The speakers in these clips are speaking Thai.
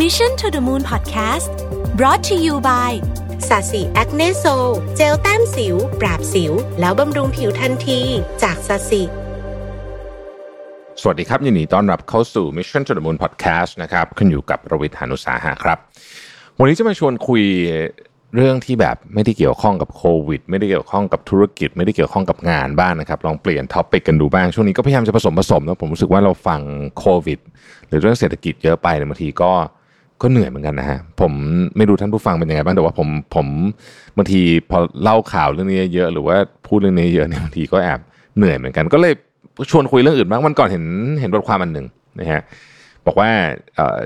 Mission to the Moon Podcast brought to you by สาสี Acne Sol เจลแต้มสิว ปราบสิว แล้วบำรุงผิวทันที จากสาสีสวัสดีครับยินดีต้อนรับเข้าสู่ Mission to the Moon Podcast นะครับคุณอยู่กับรวิศ หาญอุตสาหะครับ วันนี้จะมาชวนคุยเรื่องที่แบบไม่ได้เกี่ยวข้องกับโควิด ไม่ได้เกี่ยวข้องกับธุรกิจ ไม่ได้เกี่ยวข้องกับงานบ้างนะครับ ลองเปลี่ยน topic กันดูบ้าง ช่วงนี้ก็พยายามจะผสมผสานนะผมรู้สึกว่าเราฟังโควิด หรือเรื่องเศรษฐกิจเยอะไปเนี่ยบางทีก็ ก็เหนื่อยเหมือนกันนะฮะผมไม่รู้ท่านผู้ฟังเป็นยังไงบ้างแต่ว่าผมผมบางทีพอเล่าข่าวเรื่องนี้เยอะหรือว่าพูดเรื่องนี้เยอะเนี่ยบางทีก็แอบเหนื่อยเหมือนกัน ก็เลยชวนคุยเรื่องอื่นบ้างวันก่อนเห็นเห็นบทความอันหนึ่งนะฮะบอกว่า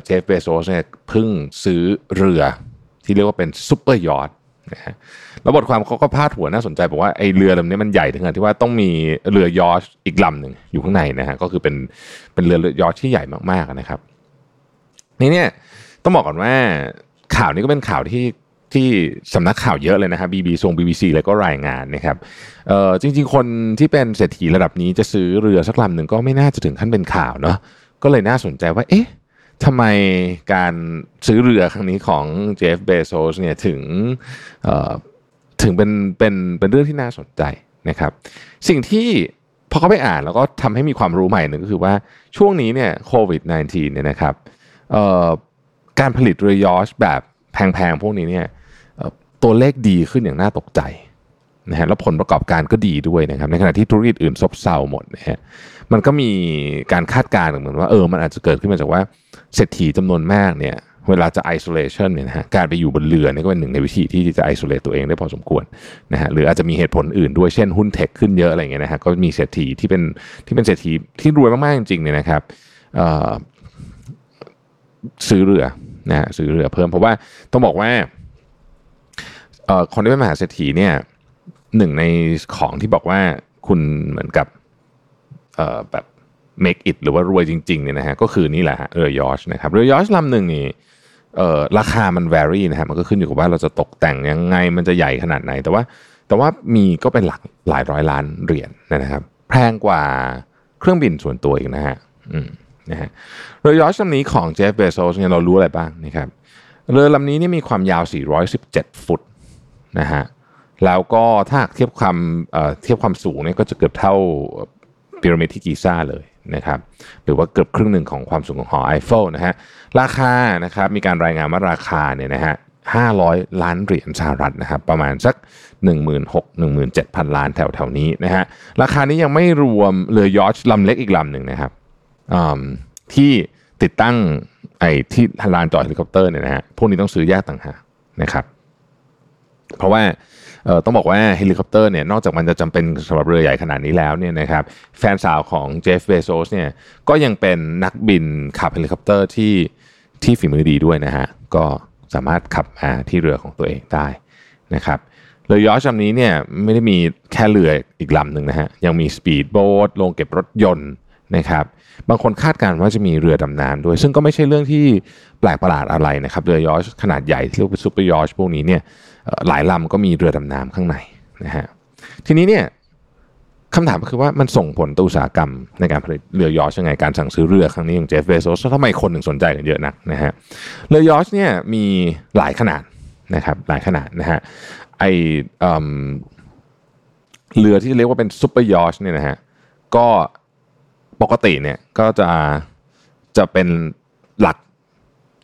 เจฟเบโซสเนี่ยเพิ่งซื้อเรือที่เรียกว่าเป็นซูเปอร์ยอทนะฮะแล้วบทความเขาก็พาดหัวน่าสนใจบอกว่าไอ้เรือลำนี้มันใหญ่ถึงขนาดที่ว่าต้องมีเรือยอชอีกลำหนึ่งอยู่ข้างในนะฮะก็คือเป็นเป็นเรือยอชที่ใหญ่มากๆนะครับนี่เนี่ย ต้องบอกก่อนว่าข่าวนี้ก็เป็นข่าวที่ที่สำนักข่าวเยอะเลยนะครับบีบีทรงบีบีซีอะไรก็รายงานนะครับเอ่อจริง ๆ คนที่เป็นเศรษฐีระดับนี้จะซื้อเรือสักลำหนึ่งก็ไม่น่าจะถึงขั้นเป็นข่าวเนาะก็เลยน่าสนใจว่า เอ๊ะทำไมการซื้อเรือครั้งนี้ของเจฟเบโซสเนี่ยถึงเอ่อถึงเป็นเป็นเป็นเรื่องที่น่าสนใจนะครับ สิ่งที่พอเขาไปอ่านแล้วก็ทำให้มีความรู้ใหม่หนึ่งก็คือว่าช่วงนี้เนี่ยโควิด -19 เนี่ยนะครับเอ่อ การผลิตเรือยอชแบบแพงๆพวกนี้เนี่ยตัวเลขดีขึ้นอย่างน่าตกใจนะฮะแล้วผลประกอบการก็ดีด้วยนะครับ ในขณะที่ธุรกิจอื่นซบเซาหมดนะฮะมันก็มีการคาดการณ์เหมือนว่าเออมันอาจจะเกิดขึ้นมาจากว่าเศรษฐีจำนวนมากเนี่ยเวลาจะ isolation เนี่ยนะฮะการไปอยู่บนเรือเนี่ยก็เป็นหนึ่งในวิธีที่จะ isolate ตัวเองได้พอสมควรนะฮะหรืออาจจะมีเหตุผลอื่นด้วยเช่นหุ้นเทคขึ้นเยอะอะไรเงี้ยนะฮะก็มีเศรษฐีที่เป็นที่เป็นเศรษฐีที่รวยมากๆจริงๆเนี่ยนะครับซื้อเรือ นะซื้อเรือเพิ่ม เพราะว่าต้องบอกว่าคนที่เป็นมหาเศรษฐีเนี่ยหนึ่งในของที่บอกว่าคุณเหมือนกับแบบ make it หรือว่ารวยจริงๆเนี่ยนะฮะก็คือนี่แหละเรือยอชนะครับเรือยอชลำหนึ่งนี่ราคามัน vary นะฮะมันก็ขึ้นอยู่กับว่าเราจะตกแต่งยังไงมันจะใหญ่ขนาดไหน แต่ว่าแต่ว่ามีก็เป็นหลักหลายร้อยล้านเหรียญนะครับ แพงกว่าเครื่องบินส่วนตัวอีกนะฮะอืม นะฮะเรือยอชลำนี้ของเจฟเบโซสเนี่ยเรารู้อะไรบ้างนะครับเรือลำนี้นี่มีความยาว 417 ฟุตนะฮะแล้วก็ถ้าเทียบความเทียบความสูงเนี่ยก็จะเกือบเท่าพีระมิดที่กีซ่าเลยนะครับหรือว่าเกือบครึ่งหนึ่งของความสูงของหอไอเฟลนะฮะราคานะครับมีการรายงานว่าราคาเนี่ยนะฮะ500 ล้านเหรียญสหรัฐนะครับประมาณสัก 16,000-17,000 ล้านแถวแถวนี้นะฮะราคานี้ยังไม่รวมเรือยอชต์ลำเล็กอีกลำหนึ่งนะครับ ที่ติดตั้งไอ้ที่ลานจอดเฮลิคอปเตอร์เนี่ยนะฮะพวกนี้ต้องซื้อแยกต่างหากนะครับ เพราะว่าต้องบอกว่าเฮลิคอปเตอร์เนี่ยนอกจากมันจะจำเป็นสำหรับเรือใหญ่ขนาดนี้แล้วเนี่ยนะครับแฟนสาวของเจฟเบโซสเนี่ยก็ยังเป็นนักบินขับเฮลิคอปเตอร์ที่ที่ฝีมือดีด้วยนะฮะก็สามารถขับมาที่เรือของตัวเองได้นะครับเรือยอชต์ลำนี้เนี่ยไม่ได้มีแค่เรืออีกลำหนึ่งนะฮะยังมีสปีดโบ๊ท โรงเก็บรถยนต์ นะครับบางคนคาดการณ์ว่าจะมีเรือดำน้ำด้วย ซึ่งก็ไม่ใช่เรื่องที่แปลกประหลาดอะไรนะครับเรือยอชต์ขนาดใหญ่ที่เรียกว่า superyacht พวกนี้เนี่ยหลายลำก็มีเรือดำน้ำข้างในนะฮะทีนี้เนี่ยคำถามก็คือว่ามันส่งผลต่ออุตสาหกรรมในการผลิตเรือยอชต์ยังไงการสั่งซื้อเรือครั้งนี้ของเจฟเบโซสทำไมคนถึงสนใจกันเยอะนักนะฮะเรือยอชต์เนี่ยมีหลายขนาดนะครับหลายขนาดนะฮะไอเรือที่เรียกว่าเป็น superyacht เนี่ยนะฮะก็ ปกติเนี่ยก็จะจะเป็นหลัก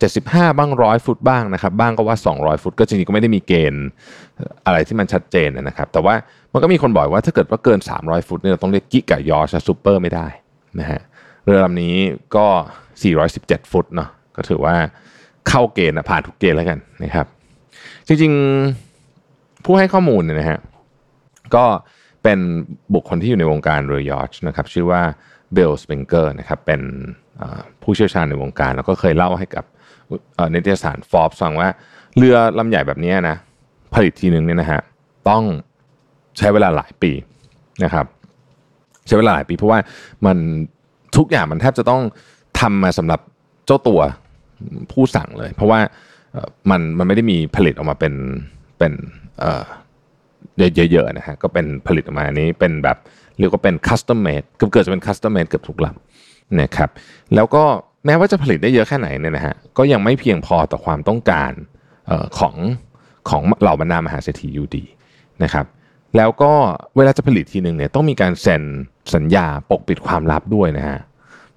75 บ้างร้อยฟุตบ้างนะครับ บ้างก็ว่า 200 ฟุต ก็จริงๆก็ไม่ได้มีเกณฑ์อะไรที่มันชัดเจนนะครับ แต่ว่ามันก็มีคนบอกว่าถ้าเกิดว่าเกิน 300 ฟุตเนี่ยเราต้องเรียกกิกะยอชซูเปอร์ไม่ได้นะฮะเรือลำนี้ก็ 417 ฟุตเนาะก็ถือว่าเข้าเกณฑ์ผ่านทุกเกณฑ์แล้วกันนะครับ จริงๆผู้ให้ข้อมูลเนี่ยนะฮะก็เป็นบุคคลที่อยู่ในวงการเรือยอชนะครับ ชื่อว่า เบลสเปงเกอร์นะครับเป็นผู้เชี่ยวชาญในวงการ แล้วก็เคยเล่าให้กับนิตยสารฟอร์บฟังว่า เรือลำใหญ่แบบนี้นะผลิตทีนึงเนี่ยนะฮะต้องใช้เวลาหลายปีนะครับ ใช้เวลาหลายปีเพราะว่ามันทุกอย่างมันแทบจะต้องทำมาสำหรับเจ้าตัวผู้สั่งเลย เพราะว่ามันมันไม่ได้มีผลิตออกมาเป็นเป็น เยอะๆนะฮะก็เป็นผลิตออกมานี้เป็นแบบเรียกว่าเป็น custom made เกือบเกือบจะเป็น custom made เกือบทุกลำนะครับแล้วก็แม้ว่าจะผลิตได้เยอะแค่ไหนเนี่ยนะฮะก็ยังไม่เพียงพอต่อความต้องการออของของเหล่าบรรดามหาเศรษฐีอยู่ดีนะครับแล้วก็เวลาจะผลิตทีหนึ่งเนี่ยต้องมีการเซ็นสัญญาปกปิดความลับด้วยนะฮะ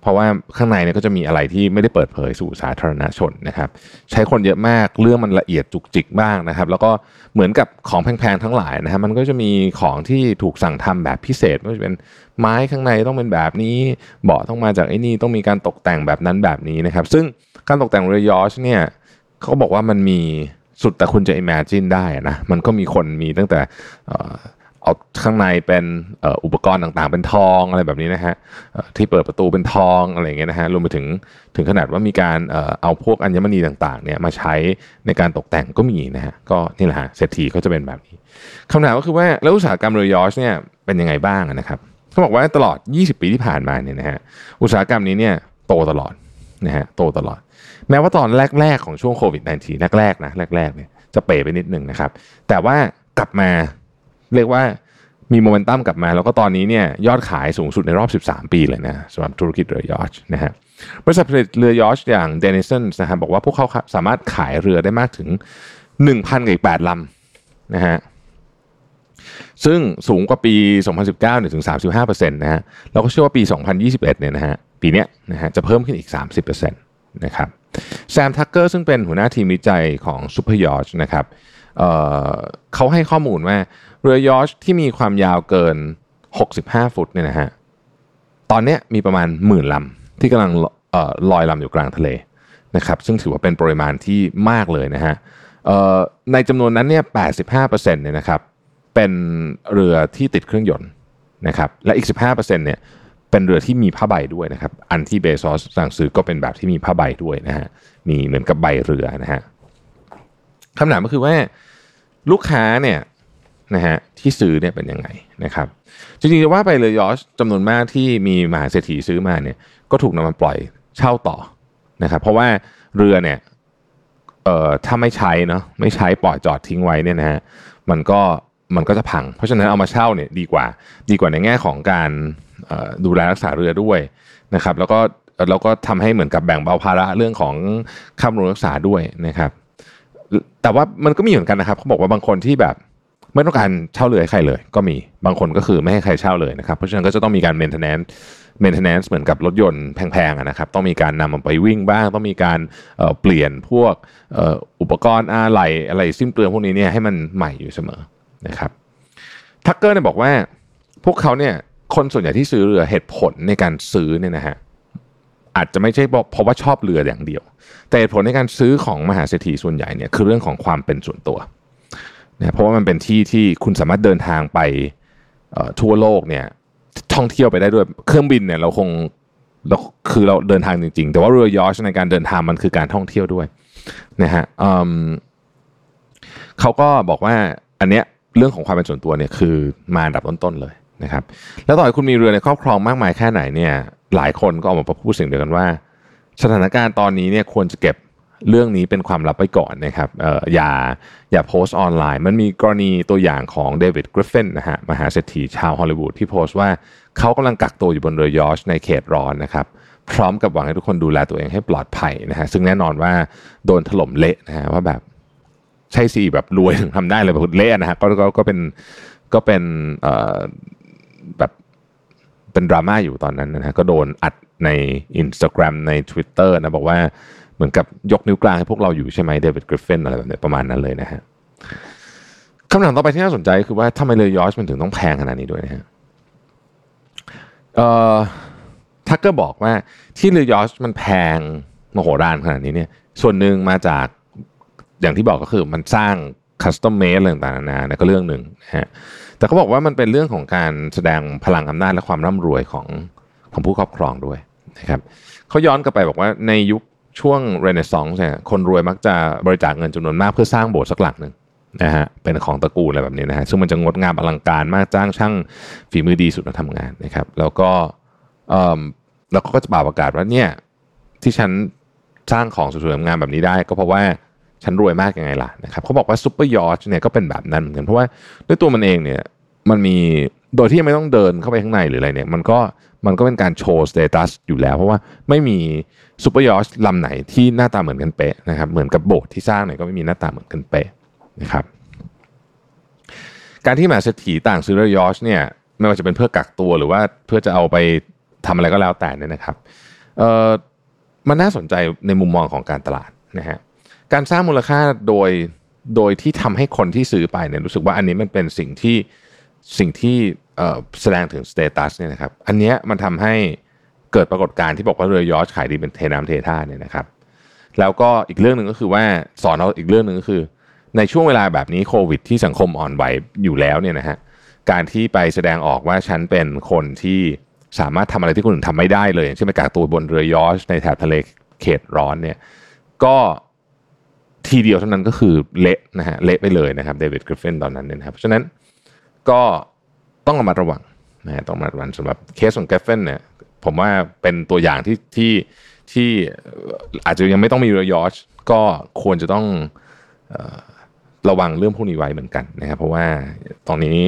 เพราะว่าข้างในเนี่ยก็จะมีอะไรที่ไม่ได้เปิดเผยสู่สาธารณชนนะครับ ใช้คนเยอะมากเรื่องมันละเอียดจุกจิกบ้างนะครับ แล้วก็เหมือนกับของแพงๆทั้งหลายนะฮะมันก็จะมีของที่ถูกสั่งทำแบบพิเศษไม่ว่าจะเป็นไม้ข้างในต้องเป็นแบบนี้เบาะต้องมาจากไอ้นี่ต้องมีการตกแต่งแบบนั้นแบบนี้นะครับ ซึ่งการตกแต่งเรือยอชเนี่ยเขาบอกว่ามันมีสุดแต่คุณจะ imagine ได้นะมันก็มีคนมีตั้งแต่ เอาข้างในเป็นอุปกรณ์ต่างๆ เป็นทองอะไรแบบนี้นะฮะที่เปิดประตูเป็นทองอะไรเงี้ยนะฮะรวมไปถึงถึงขนาดว่ามีการเอาพวกอัญมณีต่างๆเนี่ยมาใช้ในการตกแต่งก็มีนะฮะก็นี่แหละฮะเศรษฐีเขาจะเป็นแบบนี้คำถามก็คือว่าแล้วอุตสาหกรรมเรือยอชเนี่ยเป็นยังไงบ้างนะครับเขาบอกว่าตลอด 20 ปีที่ผ่านมาเนี่ยนะฮะอุตสาหกรรมนี้เนี่ยโตตลอดนะฮะโตตลอด แม้ว่าตอนแรก ๆ ของช่วงโควิด -19 แรกๆนะแรกๆเนี่ยจะเป๋ไปนิดนึงนะครับ แต่ว่ากลับมา เรียกว่ามีโมเมนตัมกลับมา แล้วก็ตอนนี้เนี่ยยอดขายสูงสุดในรอบ 13 ปีเลยนะสำหรับธุรกิจเรือยอชนะฮะบริษัทผลิตเรือยอชอย่างเดนิสันนะครับบอกว่าพวกเขาสามารถขายเรือได้มากถึง 1,000กับอีก8ลำนะฮะซึ่งสูงกว่าปี 2019เนี่ยถึง 35%นะฮะเราก็เชื่อว่าปี 2021เนี่ยนะฮะปีเนี้ยนะฮะจะเพิ่มขึ้นอีก 30%นะครับแซมทักเกอร์ซึ่งเป็นหัวหน้าทีมวิจัยของ superyacht นะครับ เเขาให้ข้อมูลว่าเรือยอชต์ที่มีความยาวเกิน 65 ฟุตเนี่ยนะฮะตอนนี้มีประมาณหมื่นลำที่กำลังลอยลำอยู่กลางทะเลนะครับซึ่งถือว่าเป็นปริมาณที่มากเลยนะฮะในจำนวนนั้นเนี่ย 85%เนี่ยนะครับเป็นเรือที่ติดเครื่องยนต์นะครับและอีก 15%เนี่ยเป็นเรือที่มีผ้าใบด้วยนะครับ อันที่เบซอสสั่งซื้อก็เป็นแบบที่มีผ้าใบด้วยนะฮะมีเหมือนกับใบเรือนะฮะ คำถามก็คือว่าลูกค้าเนี่ยนะฮะที่ซื้อเนี่ยเป็นยังไงนะครับจริงๆจะว่าไปเลยยอชจำนวนมากที่มีมหาเศรษฐีซื้อมาเนี่ยก็ถูกนำมาปล่อยเช่าต่อนะครับเพราะว่าเรือเนี่ยเอ่อถ้าไม่ใช้เนาะไม่ใช้ปล่อยจอดทิ้งไว้เนี่ยนะฮะมันก็มันก็จะพัง เพราะฉะนั้นเอามาเช่าเนี่ยดีกว่า ดีกว่าในแง่ของการดูแลรักษาเรือด้วยนะครับแล้วก็แล้วก็ทำให้เหมือนกับแบ่งเบาภาระเรื่องของค่าบำรุงรักษาด้วยนะครับ แต่ว่ามันก็มีเหมือนกันนะครับเขาบอกว่าบางคนที่แบบไม่ต้องการเช่าเรือให้ใครเลย ก็มีบางคนก็คือไม่ให้ใครเช่าเลยนะครับเพราะฉะนั้นก็จะต้องมีการ maintenance maintenance เหมือนกับรถยนต์แพงๆนะครับต้องมีการนำมันไปวิ่งบ้าง ต้องมีการเปลี่ยนพวกอุปกรณ์อะไรอะไรสิ้นเปลืองพวกนี้เนี่ยให้มันใหม่อยู่เสมอนะครับทักเกอร์เนี่ยบอกว่าพวกเขาเนี่ยคนส่วนใหญ่ที่ซื้อเรือเหตุผลในการซื้อเนี่ยนะฮะ อาจจะไม่ใช่เพราะว่าชอบเรืออย่างเดียว แต่ผลในการซื้อของมหาเศรษฐีส่วนใหญ่เนี่ยคือเรื่องของความเป็นส่วนตัวนะเพราะว่ามันเป็นที่ที่คุณสามารถเดินทางไปทั่วโลกเนี่ยท่องเที่ยวไปได้ด้วยเครื่องบินเนี่ยเราคงเราคือเราเดินทางจริง ๆ แต่ว่าเรือยอชต์ในการเดินทางมันคือการท่องเที่ยวด้วยนะฮะเขาก็บอกว่าอันเนี้ยเรื่องของความเป็นส่วนตัวเนี่ยคือมาดับต้นๆเลยนะครับ แล้วต่อให้คุณมีเรือในครอบครองมากมายแค่ไหนเนี่ย หลายคนก็ออกมาพูดสิ่งเดียวกันว่า สถานการณ์ตอนนี้เนี่ยควรจะเก็บเรื่องนี้เป็นความลับไปก่อนนะครับอออย่าอย่าโพสต์ออนไลน์ มันมีกรณีตัวอย่างของเดวิดกริฟฟินนะฮะมหาเศรษฐีชาวฮอลลีวูดที่โพสต์ว่าเขากำลังกักตัวอยู่บนเรือยอชในเขตร้อนนะครับพร้อมกับหวังให้ทุกคนดูแลตัวเองให้ปลอดภัยนะฮะซึ่งแน่นอนว่าโดนถล่มเละนะฮะว่าแบบใช่สิแบบรวยถึงทำได้เลยแบบเละนะฮะก็ก็ก็เป็นก็เป็นแบบ เป็นดราม่าอยู่ตอนนั้นนะฮะก็โดนอัดใน Instagram ใน Twitter นะบอกว่าเหมือนกับยกนิ้วกลางให้พวกเราอยู่ใช่ไหมเดวิดกริฟฟินอะไรแบบนี้ประมาณนั้นเลยนะฮะคำถามต่อไปที่น่าสนใจคือว่าทำไมเรือยอชต์มันถึงต้องแพงขนาดนี้ด้วยนะฮะทักเกอร์บอกว่าที่เรือยอชต์มันแพงมโหฬารขนาดนี้เนี่ยส่วนหนึ่งมาจากอย่างที่บอกก็คือมันสร้าง custom made อะไรต่างๆนานาก็เรื่องหนึ่งนะฮะแต่เขาบอกว่ามันเป็นเรื่องของการแสดงพลังอำนาจและความร่ำรวยของของผู้ครอบครองด้วยนะครับเขาย้อนกลับไปบอกว่าในยุคช่วงเรเนซองส์เนี่ยคนรวยมักจะบริจาคเงินจำนวนมากเพื่อสร้างโบสถ์สักหลังหนึ่งนะฮะเป็นของตระกูลอะไรแบบนี้นะฮะซึ่งมันจะงดงามอลังการมากจ้างช่างฝีมือดีสุดมาทำงานนะครับแล้วก็เอ่อแล้วก็จะป่าวประกาศว่าเนี่ยที่ฉันสร้างของสวยๆงามแบบนี้ได้ ก็เพราะว่า ฉันรวยมากยังไงล่ะนะครับเขาบอกว่า superyacht เนี่ยก็เป็นแบบนั้นเหมือนกันเพราะว่าด้วยตัวมันเองเนี่ยมันมีโดยที่ยังไม่ต้องเดินเข้าไปข้างในหรืออะไรเนี่ยมันก็มันก็เป็นการโชว์ status อยู่แล้ว เพราะว่าไม่มีซูเปอร์ยอชลำไหนที่หน้าตาเหมือนกันเป๊ะนะครับเหมือนกับโบสถ์ที่สร้างเนี่ยก็ไม่มีหน้าตาเหมือนกันเป๊ะนะครับการที่มหาเศรษฐีต่างซื้อรือยอชเนี่ยไม่ว่าจะเป็นเพื่อกักตัวหรือว่าเพื่อจะเอาไปทำอะไรก็แล้วแต่เนี่ยนะครับเอ่อมันน่าสนใจในมุมมองของการตลาดนะฮะ การสร้างมูลค่าโดยโดยที่ทำให้คนที่ซื้อไปเนี่ยรู้สึกว่าอันนี้มันเป็นสิ่งที่สิ่งที่แสดงถึง status เนี่ยนะครับ อันเนี้ยมันทำให้เกิดปรากฏการณ์ที่บอกว่าเรือยอชต์ขายดีเป็นเทน้ำเทท่าเนี่ยนะครับ แล้วก็อีกเรื่องหนึ่งก็คือว่าสอนเราอีกเรื่องหนึ่งก็คือ ในช่วงเวลาแบบนี้โควิด ที่สังคมอ่อนไหวอยู่แล้วเนี่ยนะฮะการที่ไปแสดงออกว่าฉันเป็นคนที่สามารถทำอะไรที่คนอื่นทำไม่ได้เลยอย่างเช่นไปกักตัวบนเรือยอชต์ในแถบทะเลเขตร้อนเนี่ย ก็ ทีเดียวเท่านั้นก็คือเละนะฮะเละไปเลยนะครับเดวิดกริฟฟินตอนนั้นเนี่ยนะครับเพราะฉะนั้นก็ต้องระมัดระวังนะฮะต้องระมัดระวังสำหรับเคสของกริฟฟินเนี่ยผมว่าเป็นตัวอย่างที่ที่ที่อาจจะยังไม่ต้องมีเรือยอชก็ควรจะต้องระวังเรื่องพวกนี้ไว้เหมือนกันนะครับ เพราะว่าตอนนี้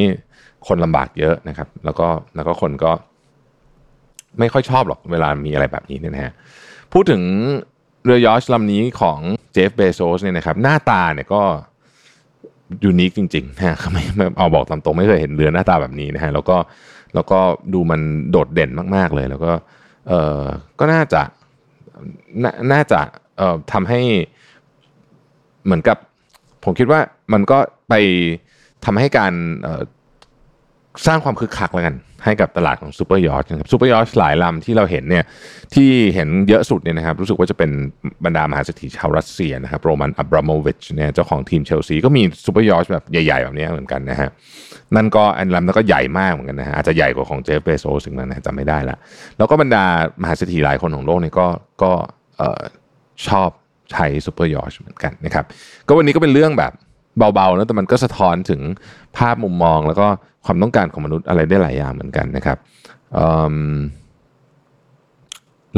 คนลำบากเยอะนะครับ แล้วก็แล้วก็คนก็ไม่ค่อยชอบหรอกเวลามีอะไรแบบนี้เนี่ยนะฮะพูดถึงเรือยอชลำนี้ของ เจฟฟ์ เบโซสเนี่ยนะครับหน้าตาเนี่ยก็unique จริงๆนะไม่เอาบอกตามตรงไม่เคยเห็นเรือหน้าตาแบบนี้นะฮะแล้วก็แล้วก็ดูมันโดดเด่นมากๆเลย แล้วก็เออก็น่าจะน่าจะเอ่อทำให้เหมือนกับ ผมคิดว่ามันก็ไปทำให้การ สร้างความคึกคักแล้วกัน ให้กับตลาดของซูเปอร์ยอชนะครับซูเปอร์ยอชหลายลำที่เราเห็นเนี่ยที่เห็นเยอะสุดเนี่ยนะครับรู้สึกว่าจะเป็นบรรดามหาเศรษฐีชาวรัสเซียนะครับโรมันอับราโมวิชเนี่ยเจ้าของทีมเชลซีก็มีซูเปอร์ยอชแบบใหญ่ๆ แบบนี้เหมือนกันนะฮะนั่นก็อันลำนั้นก็ใหญ่มากเหมือนกันนะฮะอาจจะใหญ่กว่าของเจฟฟ์ เบโซสอันนั้นนะจำไม่ได้ละแล้วก็บรรดามหาเศรษฐีหลายคนของโลกเนี่ยก็ก็ชอบใช้ซูเปอร์ยอชเหมือนกันนะครับก็วันนี้ก็เป็นเรื่องแบบเบาๆนะแต่มันก็สะท้อนถึงภาพมุมมองแล้วก็ ความต้องการของมนุษย์อะไรได้หลายอย่างเหมือนกันนะครับ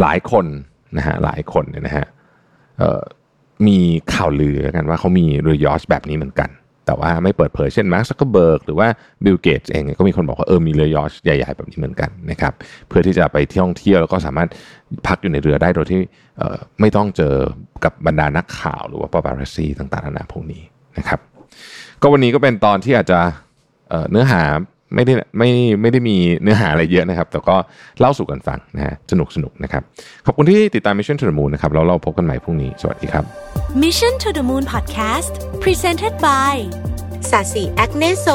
หลายคนนะฮะหลายคนเนี่ยนะฮะมีข่าวลือกันว่าเขามีเรือยอชแบบนี้เหมือนกัน แต่ว่าไม่เปิดเผยเช่นมาร์คซักเกอร์เบิร์กหรือว่าบิลเกตเองก็มีคนบอกว่าเออมีเรือยอชใหญ่ ๆ แบบนี้เหมือนกันนะครับเพื่อที่จะไปเที่ยวท่องเที่ยวแล้วก็สามารถพักอยู่ในเรือได้โดยที่ไม่ต้องเจอกับบรรดานักข่าวหรือว่าปาปารัสซีต่างๆนานาพวกนี้นะครับ ก็วันนี้ก็เป็นตอนที่อาจจะ เนื้อหาไม่ได้ไม่ไม่ได้มีเนื้อหาอะไรเยอะนะครับ แต่ก็เล่าสู่กันฟังนะฮะสนุกสนุกนะครับ ขอบคุณที่ติดตาม Mission to the Moon นะครับแล้วเราพบกันใหม่พรุ่งนี้ สวัสดีครับ Mission to the Moon Podcast Presented by SASI Acne Sol